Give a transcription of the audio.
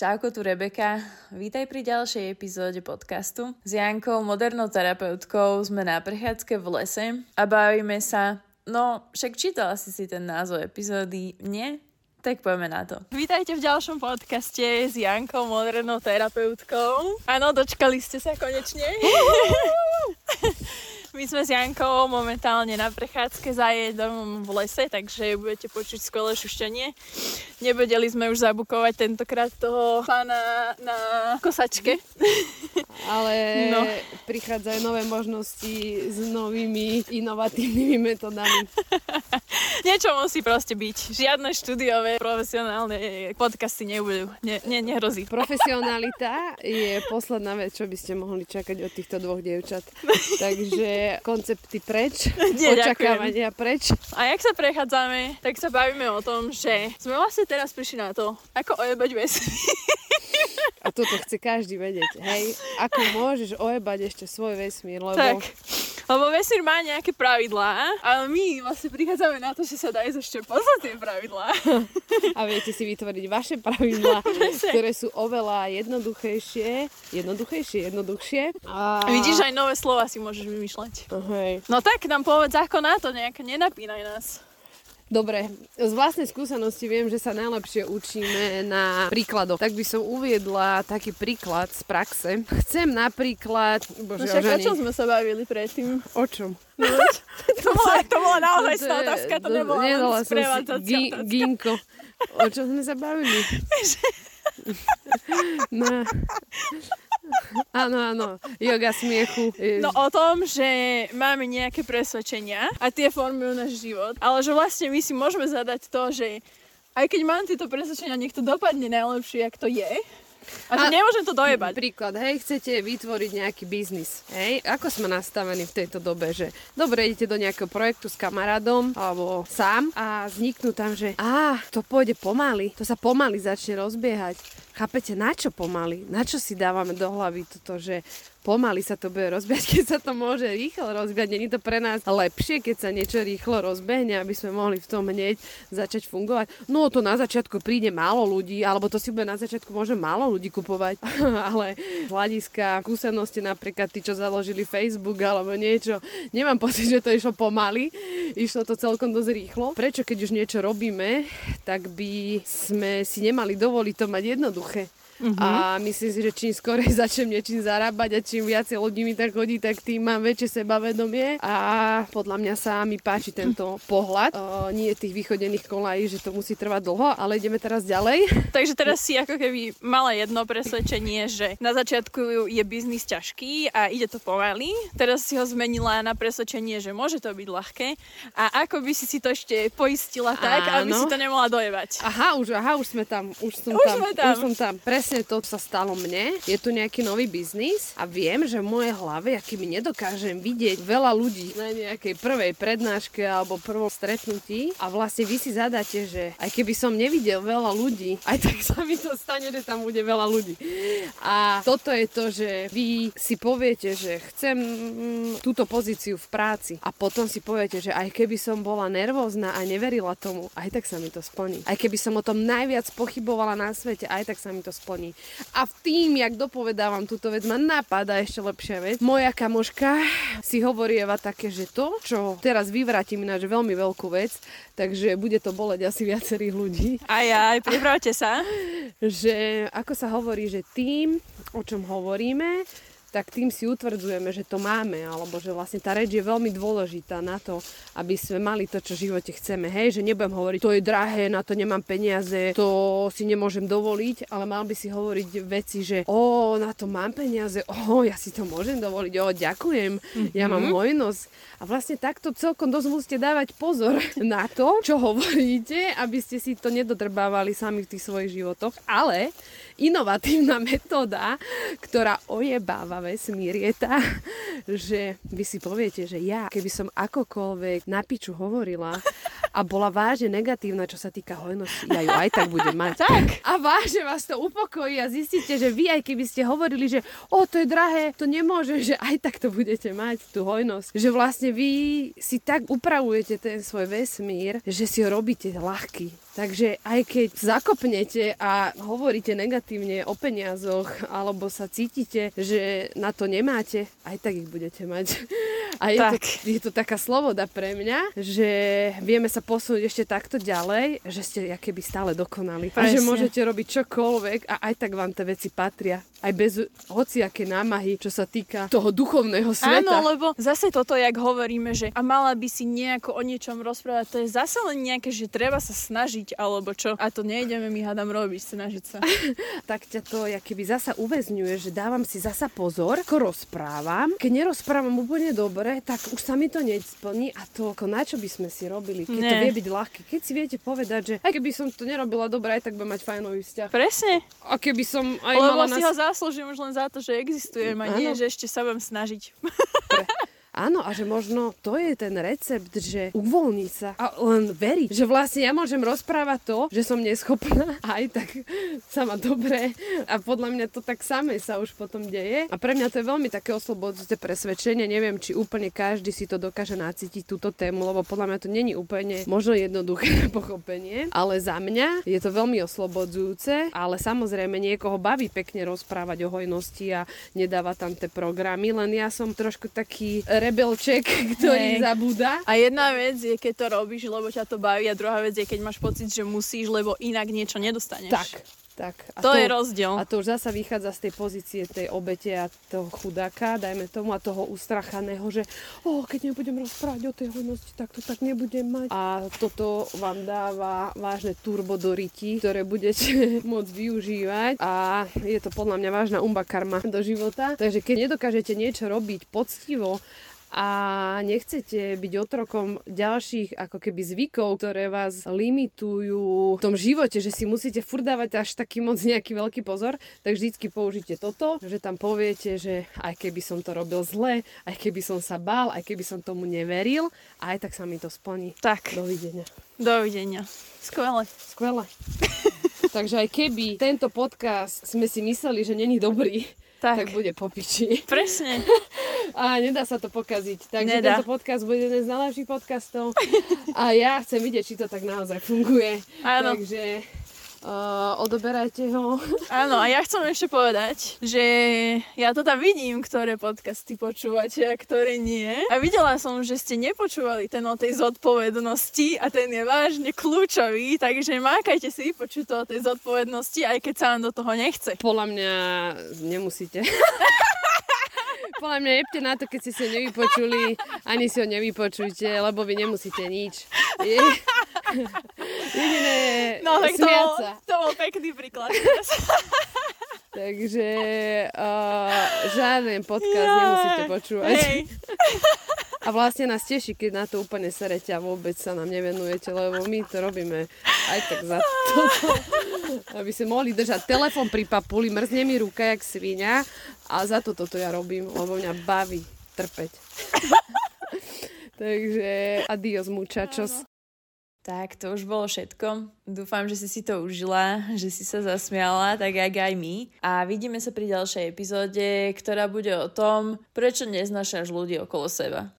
Čauko, tu Rebeka. Vítaj pri ďalšej epizóde podcastu. S Jankou, modernou terapeutkou, sme na prechádzke v lese a bavíme sa No, však čítala si si ten názov epizódy, nie? Tak poďme na to. Vítajte v ďalšom podcaste s Jankou, modernou terapeutkou. Áno, dočkali ste sa konečne. My sme s Jankou momentálne na prechádzke za jedom v lese, takže budete počuť skvelé šušťanie. Nevedeli sme už zabukovať tentokrát toho pána na kosačke. Ale no. prichádzajú nové možnosti s novými inovatívnymi metodami. Niečo musí proste byť. Žiadne štúdiové, profesionálne podcasty nebudú. Ne, ne, nehrozí. Profesionalita je posledná vec, čo by ste mohli čakať od týchto dvoch dievčat. Takže koncepty preč, Nie, očakávania ďakujem. preč. A jak sa prechádzame, tak sa bavíme o tom, že sme vlastne teraz prišli na to, ako ojebať vesmír. A toto chce každý vedieť, hej? Ako môžeš ojebať ešte svoj vesmír, lebo... Tak. Lebo vesmír má nejaké pravidlá, ale my vlastne prichádzame na to, že sa dajú ešte pozrieť tie pravidlá. A viete si vytvoriť vaše pravidlá, ktoré sú oveľa jednoduchejšie, jednoduchejšie, jednoduchšie. A... Vidíš, aj nové slova si môžeš vymýšľať. Okay. No tak nám povedz, ako na to, nejak nenapínaj nás. Dobre, z vlastnej skúsenosti viem, že sa najlepšie učíme na príkladoch. Tak by som uviedla taký príklad z praxe. Chcem napríklad... Bože, no však o čom sme sa bavili predtým? O čom? No, to, bola, to bola naozaj no, otázka, to nebola len gi, Ginko. O čom sme sa bavili? no. Áno, áno, yoga smiechu. No o tom, že máme nejaké presvedčenia a tie formujú náš život, ale že vlastne my si môžeme zadať to, že aj keď mám tieto presvedčenia, nech to dopadne najlepšie, jak to je, a a nemôžem to dojebať. Príklad, hej, chcete vytvoriť nejaký biznis, hej, ako sme nastavení v tejto dobe, že dobre, idete do nejakého projektu s kamarádom alebo sám a vzniknú tam, že á, to pôjde pomaly, to sa pomaly začne rozbiehať Chápete, na čo pomaly? Na čo si dávame do hlavy toto, že pomaly sa to bude rozbiehať, keď sa to môže rýchlo rozbiehať. Není to pre nás lepšie, keď sa niečo rýchlo rozbehne, aby sme mohli v tom hneď začať fungovať. No to na začiatku príde málo ľudí, alebo to si bude na začiatku môže málo ľudí kupovať, ale hľadiska skúsenosti napríklad tí, čo založili Facebook alebo niečo, nemám pocit, že to išlo pomaly, išlo to celkom dosť rýchlo. Prečo, keď už niečo robíme, tak by sme si nemali dovoliť to mať jednoduché. Uh-huh. A myslím si, že čím skôr začnem niečím zarábať a čím viacej ľudí mi tak chodí, tak tým mám väčšie sebavedomie. A podľa mňa sa mi páči tento pohľad. O, nie tých vychodených kolají, že to musí trvať dlho, ale ideme teraz ďalej. Takže teraz si ako keby mala jedno presvedčenie, že na začiatku je biznis ťažký a ide to pomaly. Teraz si ho zmenila na presvedčenie, že môže to byť ľahké. A ako by si si to ešte poistila tak, Áno. aby si to nemohla dojebať. Aha, už, aha, už sme tam. Už som už tam. Sme tam. Už som tam. Presne presne to sa stalo mne. Je tu nejaký nový biznis a viem, že v mojej hlave, aký mi nedokážem vidieť veľa ľudí na nejakej prvej prednáške alebo prvom stretnutí a vlastne vy si zadáte, že aj keby som nevidel veľa ľudí, aj tak sa mi to stane, že tam bude veľa ľudí. A toto je to, že vy si poviete, že chcem mm, túto pozíciu v práci a potom si poviete, že aj keby som bola nervózna a neverila tomu, aj tak sa mi to splní. Aj keby som o tom najviac pochybovala na svete, aj tak sa mi to splní splní. A v tým, jak dopovedávam túto vec, ma napadá ešte lepšia vec. Moja kamoška si hovorieva také, že to, čo teraz vyvrátim ináč veľmi veľkú vec, takže bude to boleť asi viacerých ľudí. Aj, aj, pripravte sa. že ako sa hovorí, že tým, o čom hovoríme, tak tým si utvrdzujeme, že to máme, alebo že vlastne tá reč je veľmi dôležitá na to, aby sme mali to, čo v živote chceme. Hej, že nebudem hovoriť, to je drahé, na to nemám peniaze, to si nemôžem dovoliť, ale mal by si hovoriť veci, že o, na to mám peniaze, o, ja si to môžem dovoliť, o, ďakujem, mm-hmm. ja mám mhm. hojnosť. A vlastne takto celkom dosť musíte dávať pozor na to, čo hovoríte, aby ste si to nedodrbávali sami v tých svojich životoch. Ale inovatívna metóda, ktorá ojebáva vesmír, je tá, že vy si poviete, že ja, keby som akokoľvek na piču hovorila a bola vážne negatívna, čo sa týka hojnosti, ja ju aj tak budem mať. Tak. A vážne vás to upokojí a zistíte, že vy aj keby ste hovorili, že o, to je drahé, to nemôže, že aj tak to budete mať, tú hojnosť. Že vlastne vy si tak upravujete ten svoj vesmír, že si ho robíte ľahký Takže aj keď zakopnete a hovoríte negatívne o peniazoch, alebo sa cítite, že na to nemáte, aj tak ich budete mať. A je, tak. to, je to taká sloboda pre mňa, že vieme sa posunúť ešte takto ďalej, že ste keby stále dokonali. Presne. A že môžete robiť čokoľvek a aj tak vám tie veci patria. Aj bez hociaké námahy, čo sa týka toho duchovného sveta. Áno, lebo zase toto, jak hovoríme, že a mala by si nejako o niečom rozprávať, to je zase len nejaké, že treba sa snažiť, alebo čo. A to nejdeme my hádam robiť, snažiť sa. tak ťa to, keby zasa uväzňuje, že dávam si zasa pozor, ako rozprávam. Keď nerozprávam úplne dobre, tak už sa mi to nesplní a to ako na čo by sme si robili, keď ne. to vie byť ľahké. Keď si viete povedať, že aj keby som to nerobila dobre, aj tak by mať fajnový vzťah. Presne. A keby som aj Lebo mala si nás... ho zaslúžim už len za to, že existujem a nie, že ešte sa budem snažiť. Pre... Áno, a že možno to je ten recept, že uvoľniť sa a len veriť, že vlastne ja môžem rozprávať to, že som neschopná a aj tak sa má dobre a podľa mňa to tak samé sa už potom deje. A pre mňa to je veľmi také oslobodzujúce presvedčenie. Neviem, či úplne každý si to dokáže nacítiť túto tému, lebo podľa mňa to není úplne možno jednoduché pochopenie, ale za mňa je to veľmi oslobodzujúce, ale samozrejme niekoho baví pekne rozprávať o hojnosti a nedáva tam tie programy, len ja som trošku taký rebelček, ktorý hey. zabúda. A jedna vec je, keď to robíš, lebo ťa to baví a druhá vec je, keď máš pocit, že musíš, lebo inak niečo nedostaneš. Tak, tak. A to, to je rozdiel. A to už zasa vychádza z tej pozície tej obete a toho chudáka, dajme tomu, a toho ustrachaného, že oh, keď nebudem rozprávať o tej hodnosti, tak to tak nebudem mať. A toto vám dáva vážne turbo do ryti, ktoré budete môcť využívať a je to podľa mňa vážna umba karma do života. Takže keď nedokážete niečo robiť poctivo a nechcete byť otrokom ďalších ako keby zvykov, ktoré vás limitujú v tom živote, že si musíte furt dávať až taký moc nejaký veľký pozor, tak vždycky použite toto, že tam poviete, že aj keby som to robil zle, aj keby som sa bál, aj keby som tomu neveril, aj tak sa mi to splní. Tak. Dovidenia. Dovidenia. Skvelé. Skvelé. Takže aj keby tento podcast sme si mysleli, že není dobrý, tak, tak bude po piči. Presne. A nedá sa to pokaziť. Takže nedá. tento podcast bude jeden z najlepších podcastov. A ja chcem vidieť, či to tak naozaj funguje. Áno. Takže uh, odoberajte ho. Áno, a ja chcem ešte povedať, že ja to tam vidím, ktoré podcasty počúvate a ktoré nie. A videla som, že ste nepočúvali ten o tej zodpovednosti a ten je vážne kľúčový, takže mákajte si vypočuť to o tej zodpovednosti, aj keď sa vám do toho nechce. Podľa mňa nemusíte. Podľa mňa jebte na to, keď ste si ho nevypočuli, ani si ho nevypočujte, lebo vy nemusíte nič. Je... Jediné No tak to bol, to bol pekný príklad. Takže uh, žiaden podcast Jaj, nemusíte počúvať. Hej. A vlastne nás teší, keď na to úplne serete a vôbec sa nám nevenujete, lebo my to robíme aj tak za to, aby sme mohli držať telefon pri papuli, mrzne mi ruka jak svinia a za to toto ja robím, lebo mňa baví trpeť. Takže adios muchachos. Tak, to už bolo všetko. Dúfam, že si si to užila, že si sa zasmiala, tak aj aj my. A vidíme sa pri ďalšej epizóde, ktorá bude o tom, prečo neznášaš ľudí okolo seba.